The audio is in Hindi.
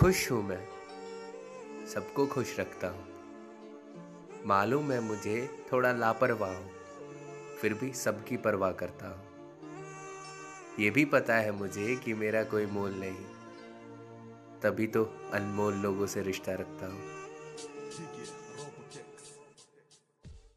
खुश हूँ मैं। सबको खुश रखता हूँ। मालूम है मुझे थोड़ा लापरवाह हूँ, फिर भी सबकी परवाह करता हूँ। ये भी पता है मुझे कि मेरा कोई मोल नहीं। तभी तो अनमोल लोगों से रिश्ता रखता हूँ।